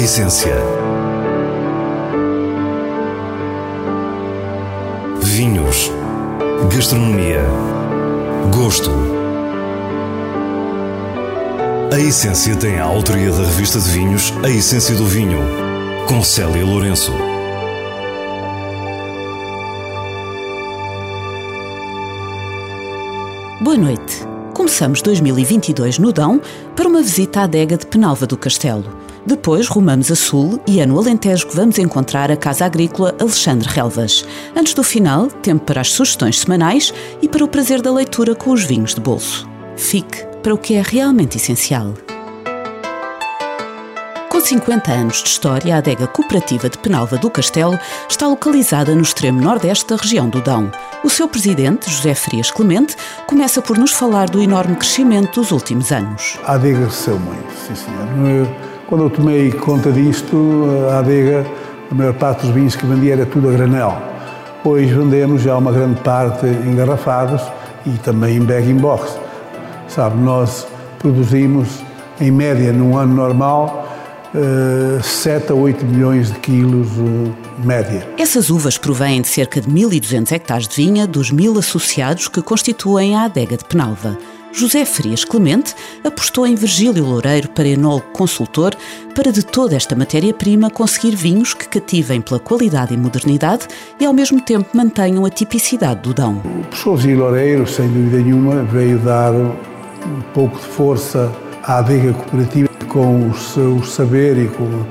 essência. Vinhos. Gastronomia. Gosto. A Essência tem a autoria da revista de vinhos A Essência do Vinho, com Célia Lourenço. Boa noite. Começamos 2022 no Dão para uma visita à adega de Penalva do Castelo. Depois rumamos a sul e é no Alentejo que vamos encontrar a Casa Agrícola Alexandre Relvas. Antes do final, tempo para as sugestões semanais e para o prazer da leitura com os vinhos de bolso. Fique para o que é realmente essencial. Com 50 anos de história, a adega cooperativa de Penalva do Castelo está localizada no extremo nordeste da região do Dão. O seu presidente, José Frias Clemente, começa por nos falar do enorme crescimento dos últimos anos. A adega cresceu muito, sim senhor. Quando eu tomei conta disto, a adega, a maior parte dos vinhos que vendia era tudo a granel. Hoje vendemos já uma grande parte engarrafados e também em bag-in-box. Sabe, nós produzimos, em média, num ano normal, 7 a 8 milhões de quilos média. Essas uvas provêm de cerca de 1.200 hectares de vinha dos mil associados que constituem a adega de Penalva. José Frias Clemente apostou em Virgílio Loureiro para enólogo consultor para de toda esta matéria-prima conseguir vinhos que cativem pela qualidade e modernidade e ao mesmo tempo mantenham a tipicidade do Dão. O professor Virgílio Loureiro, sem dúvida nenhuma, veio dar um pouco de força à adega cooperativa com o seu saber e com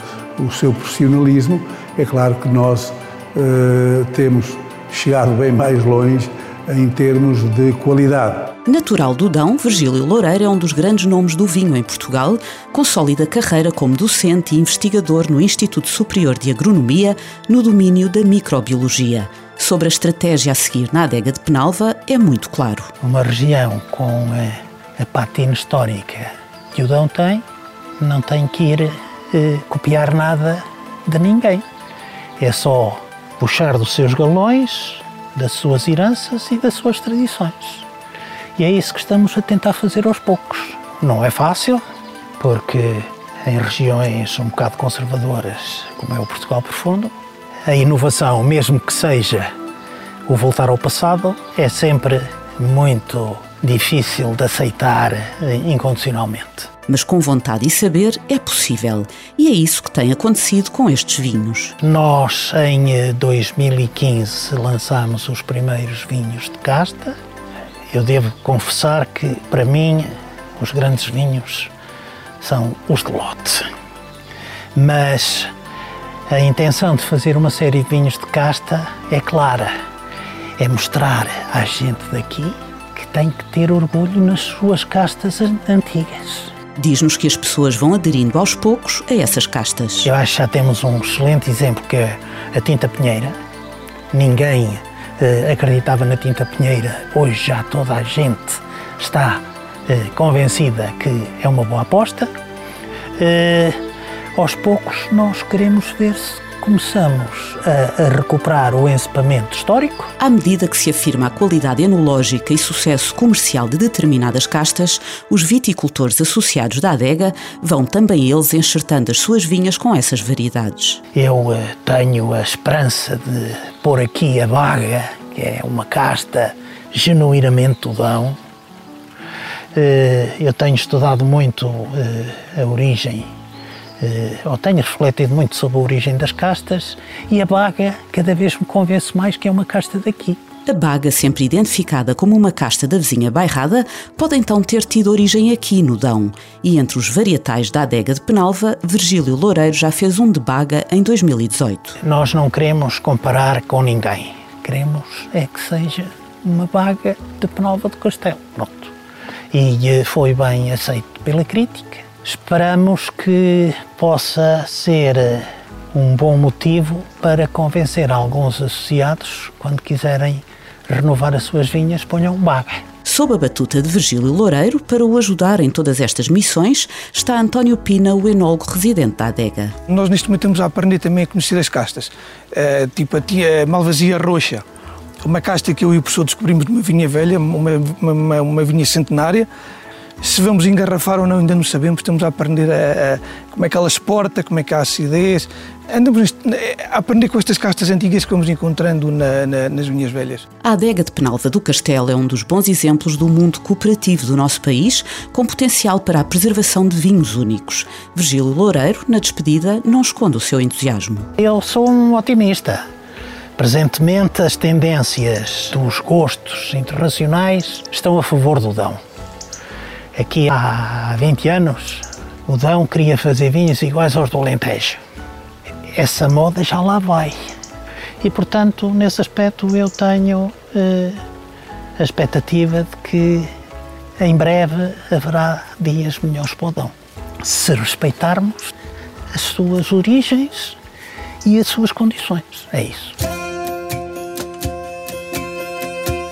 o seu profissionalismo, é claro que nós uh, temos chegado bem mais longe em termos de qualidade. Natural do Dão, Virgílio Loureiro é um dos grandes nomes do vinho em Portugal, com sólida carreira como docente e investigador no Instituto Superior de Agronomia, no domínio da microbiologia. Sobre a estratégia a seguir na adega de Penalva é muito claro. Uma região com a, a patina histórica que o Dão tem, não tem que ir eh, copiar nada de ninguém. É só puxar dos seus galões, das suas heranças e das suas tradições. E é isso que estamos a tentar fazer aos poucos. Não é fácil, porque em regiões um bocado conservadoras, como é o Portugal Profundo, a inovação, mesmo que seja o voltar ao passado, é sempre muito difícil de aceitar eh, incondicionalmente mas com vontade e saber é possível. E é isso que tem acontecido com estes vinhos. Nós, em 2015, eh, lançámos os primeiros vinhos de casta. Eu devo confessar que, para mim, os grandes vinhos são os de lote. Mas a intenção de fazer uma série de vinhos de casta é clara. É mostrar à gente daqui que tem que ter orgulho nas suas castas antigas. Diz-nos que as pessoas vão aderindo aos poucos a essas castas. Eu acho que já temos um excelente exemplo que é a tinta pinheira. Ninguém acreditava na tinta pinheira. Hoje já toda a gente está eh, convencida que é uma boa aposta. Eh, aos poucos nós queremos ver se começamos a, a, recuperar o encepamento histórico. À medida que se afirma a qualidade enológica e sucesso comercial de determinadas castas, os viticultores associados da adega vão também eles enxertando as suas vinhas com essas variedades. Eu tenho a esperança de pôr aqui a Baga, que é uma casta genuinamente tudão. Uh, eu tenho estudado muito uh, a origem ou eh, tenho refletido muito sobre a origem das castas e a baga cada vez me convence mais que é uma casta daqui. A baga, sempre identificada como uma casta da vizinha bairrada, pode então ter tido origem aqui no Dão. E entre os varietais da adega de Penalva, Virgílio Loureiro já fez um de baga em 2018. Nós não queremos comparar com ninguém. Queremos é que seja uma baga de Penalva do Castelo. Pronto. E eh, foi bem aceito pela crítica Esperamos que possa ser eh, um bom motivo para convencer alguns associados, quando quiserem renovar as suas vinhas, ponham baga. Sob a batuta de Virgílio Loureiro, para o ajudar em todas estas missões, está António Pina, o enólogo residente da adega. Nós neste momento estamos a aprender também a conhecer as castas, uh, tipo a tia Malvasia Roxa, uma casta que eu e o professor descobrimos de uma vinha velha, uma, uma, uma vinha centenária, Se vamos engarrafar ou não, ainda não sabemos. Estamos a aprender a, a como é que ela exporta, como é que há acidez. Andamos a aprender com estas castas antigas que vamos encontrando na, na, nas vinhas velhas. A adega de Penalva do Castelo é um dos bons exemplos do mundo cooperativo do nosso país, com potencial para a preservação de vinhos únicos. Virgílio Loureiro, na despedida, não esconde o seu entusiasmo. Eu sou um otimista. Presentemente, as tendências dos gostos internacionais estão a favor do Dão. Aqui há 20 anos, o Dão queria fazer vinhos iguais aos do Alentejo. Essa moda já lá vai. E, portanto, nesse aspecto, eu tenho eh, a expectativa de que em breve haverá dias melhores para o Dão. Se respeitarmos as suas origens e as suas condições. É isso.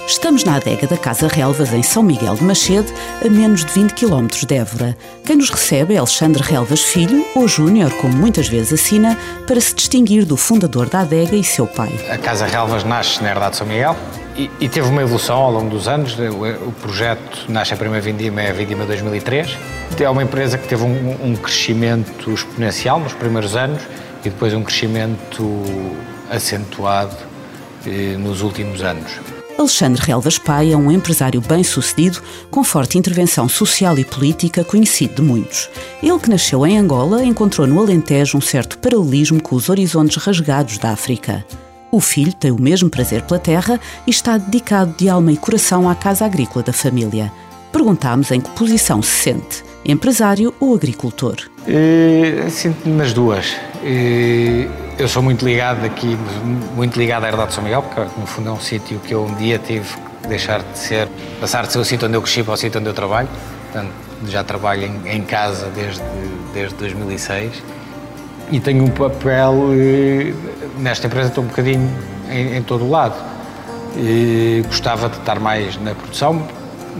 Estamos na adega da Casa Relvas, em São Miguel de Machede, a menos de 20 km de Évora. Quem nos recebe é Alexandre Relvas Filho, ou Júnior, como muitas vezes assina, para se distinguir do fundador da adega e seu pai. A Casa Relvas nasce na herdade de São Miguel e, e, teve uma evolução ao longo dos anos. O, o projeto nasce a primeira vindima, é a vindima 2003. É uma empresa que teve um, um crescimento exponencial nos primeiros anos e depois um crescimento acentuado eh, nos últimos anos. Alexandre Relvas Pai é um empresário bem-sucedido, com forte intervenção social e política, conhecido de muitos. Ele que nasceu em Angola encontrou no Alentejo um certo paralelismo com os horizontes rasgados da África. O filho tem o mesmo prazer pela terra e está dedicado de alma e coração à casa agrícola da família. Perguntámos em que posição se sente, empresário ou agricultor. Uh, Sinto-me nas duas. Uh eu sou muito ligado aqui, muito ligado à Herdade de São Miguel, porque no fundo é um sítio que eu um dia tive que deixar de ser, passar de ser o sítio onde eu cresci para o sítio onde eu trabalho. Portanto, já trabalho em, em casa desde, desde 2006 e tenho um papel eh, nesta empresa, estou um bocadinho em, em todo o lado. E gostava de estar mais na produção,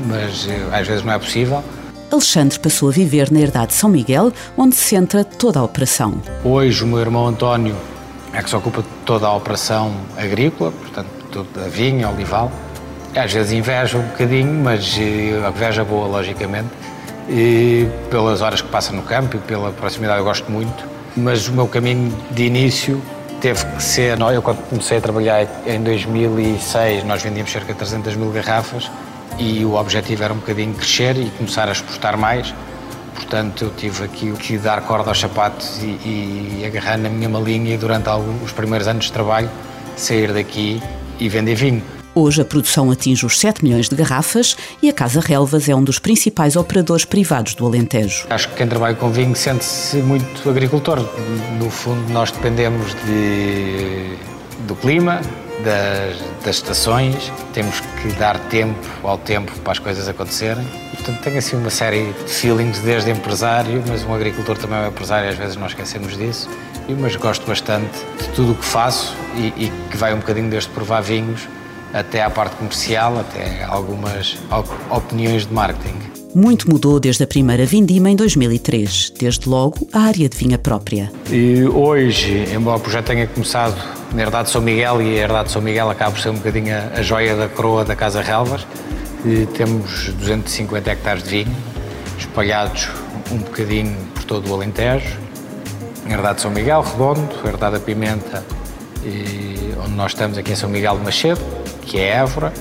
mas eh, às vezes não é possível. Alexandre passou a viver na herdade de São Miguel, onde se centra toda a operação. Hoje o meu irmão António é que se ocupa de toda a operação agrícola, portanto, toda a vinha, olival. Às vezes inveja um bocadinho, mas eh, a inveja boa, logicamente, e pelas horas que passa no campo e pela proximidade eu gosto muito, mas o meu caminho de início teve que ser... Eu quando comecei a trabalhar em 2006, nós vendíamos cerca de 300 mil garrafas, e o objetivo era um bocadinho crescer e começar a exportar mais. Portanto, eu tive aqui que dar corda aos sapatos e, e agarrar na minha malinha e durante os primeiros anos de trabalho sair daqui e vender vinho. Hoje a produção atinge os 7 milhões de garrafas e a Casa Relvas é um dos principais operadores privados do Alentejo. Acho que quem trabalha com vinho sente-se muito agricultor. No fundo, nós dependemos de, do clima, das, das, estações, temos que dar tempo ao tempo para as coisas acontecerem. E, portanto, tenho assim uma série de feelings desde empresário, mas um agricultor também é um empresário, às vezes não esquecemos disso. E, mas gosto bastante de tudo o que faço e, e que vai um bocadinho desde provar vinhos até à parte comercial, até algumas opiniões de marketing. Muito mudou desde a primeira vindima em 2003, desde logo a área de vinha própria. E hoje, embora o projeto tenha começado na Herdade de São Miguel, e a Herdade de São Miguel acaba por ser um bocadinho a, joia da coroa da Casa Relvas. Temos 250 hectares de vinho, espalhados um bocadinho por todo o Alentejo. Herdade de São Miguel, Redondo, Herdade da Pimenta, e onde nós estamos aqui em São Miguel de Macedo, que é Évora,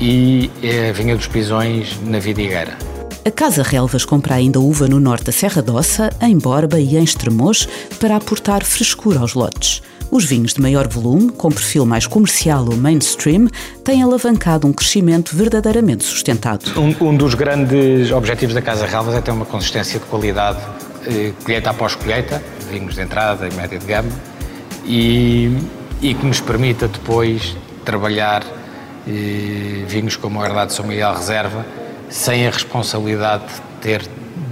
e a Vinha dos Pisões na Vidigueira. A Casa Relvas compra ainda uva no norte da Serra d'Ossa, em Borba e em Estremoz, para aportar frescura aos lotes. Os vinhos de maior volume, com perfil mais comercial ou mainstream, têm alavancado um crescimento verdadeiramente sustentado. Um, um dos grandes objetivos da Casa Relvas é ter uma consistência de qualidade eh, colheita após colheita, vinhos de entrada e média de gama, e, e que nos permita depois trabalhar eh, vinhos como a Herdade de São Miguel Reserva, sem a responsabilidade de ter,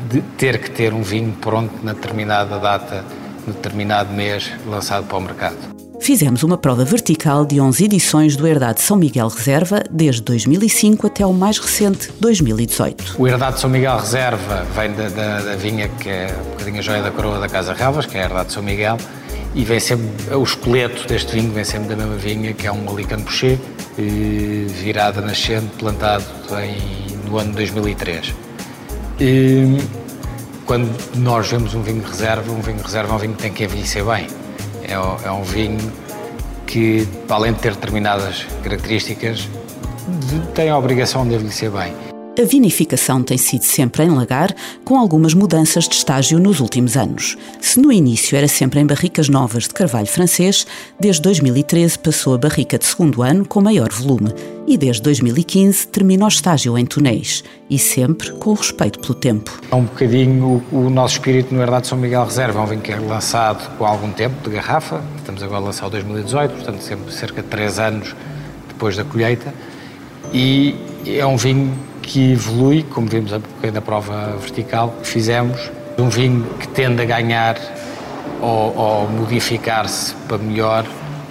de ter que ter um vinho pronto na determinada data determinado mês lançado para o mercado. Fizemos uma prova vertical de 11 edições do Herdade São Miguel Reserva, desde 2005 até o mais recente, 2018. O Herdade São Miguel Reserva vem da, da, da vinha que é um bocadinho a joia da coroa da Casa Relvas, que é a Herdade São Miguel, e vem sempre, o esqueleto deste vinho vem sempre da mesma vinha, que é um Alicante Boucher, virada nascente, plantado em, no ano 2003. E, quando nós vemos um vinho de reserva, um vinho de reserva é um vinho que tem que envelhecer bem. É, é um vinho que, além de ter determinadas características, tem a obrigação de envelhecer bem. A vinificação tem sido sempre em lagar, com algumas mudanças de estágio nos últimos anos. Se no início era sempre em barricas novas de carvalho francês, desde 2013 passou a barrica de segundo ano com maior volume e desde 2015 termina o estágio em tonéis e sempre com respeito pelo tempo. É um bocadinho o, o nosso espírito no Herdade São Miguel Reserva, é um vinho que é lançado com algum tempo de garrafa, estamos agora a lançar o 2018, portanto sempre cerca de 3 anos depois da colheita e é um vinho que evolui, como vimos na prova vertical que fizemos, um vinho que tende a ganhar ou, ou modificar-se para melhor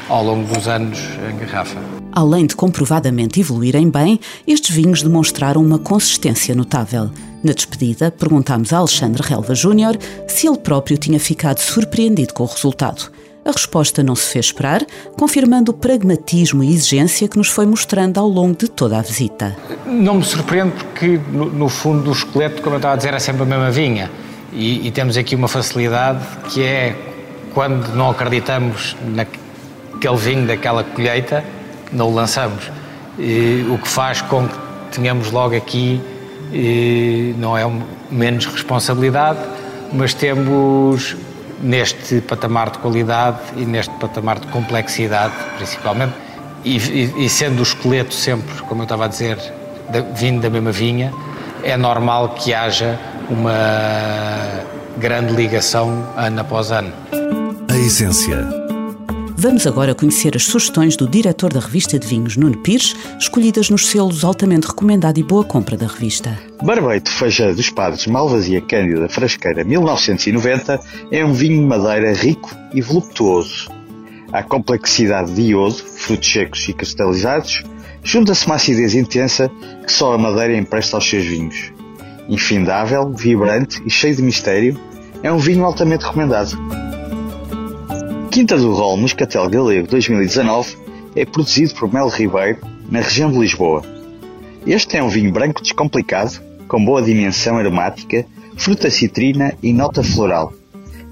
ao longo dos anos em garrafa. Além de comprovadamente evoluírem bem, estes vinhos demonstraram uma consistência notável. Na despedida, perguntámos a Alexandre Relva Júnior se ele próprio tinha ficado surpreendido com o resultado. A resposta não se fez esperar, confirmando o pragmatismo e exigência que nos foi mostrando ao longo de toda a visita. Não me surpreende porque, no, no fundo, do esqueleto, como eu estava a dizer, é sempre a mesma vinha. E, e temos aqui uma facilidade que é quando não acreditamos naquele vinho daquela colheita, não o lançamos. E, o que faz com que tenhamos logo aqui, e, não é menos responsabilidade, mas temos neste patamar de qualidade e neste patamar de complexidade, principalmente, e, e, e sendo o esqueleto sempre, como eu estava a dizer, da, vindo da mesma vinha, é normal que haja uma grande ligação ano após ano. A essência Vamos agora conhecer as sugestões do diretor da revista de vinhos, Nuno Pires, escolhidas nos selos altamente recomendado e boa compra da revista. Barbeito Feijão dos Padres Malvasia Cândida Frasqueira 1990 é um vinho de madeira rico e voluptuoso. À complexidade de iodo, frutos secos e cristalizados, junta-se uma acidez intensa que só a madeira empresta aos seus vinhos. Infindável, vibrante e cheio de mistério, é um vinho altamente recomendado. Quinta do Rol Moscatel Galego 2019 é produzido por Mel Ribeiro, na região de Lisboa. Este é um vinho branco descomplicado, com boa dimensão aromática, fruta citrina e nota floral.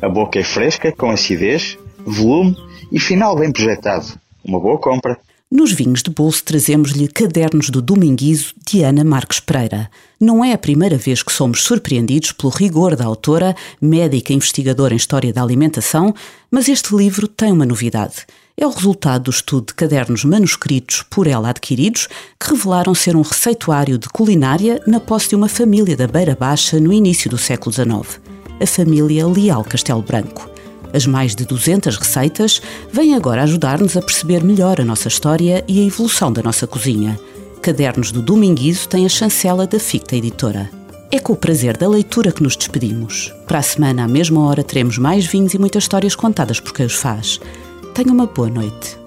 A boca é fresca, com acidez, volume e final bem projetado. Uma boa compra. Nos vinhos de bolso trazemos-lhe Cadernos do Dominguizo de Ana Marques Pereira. Não é a primeira vez que somos surpreendidos pelo rigor da autora, médica investigadora em História da Alimentação, mas este livro tem uma novidade. É o resultado do estudo de cadernos manuscritos por ela adquiridos, que revelaram ser um receituário de culinária na posse de uma família da Beira Baixa no início do século XIX, a família Leal Castelo Branco. As mais de 200 receitas vêm agora ajudar-nos a perceber melhor a nossa história e a evolução da nossa cozinha. Cadernos do Dominguizo tem a chancela da Ficta Editora. É com o prazer da leitura que nos despedimos. Para a semana, à mesma hora, teremos mais vinhos e muitas histórias contadas por quem os faz. Tenha uma boa noite.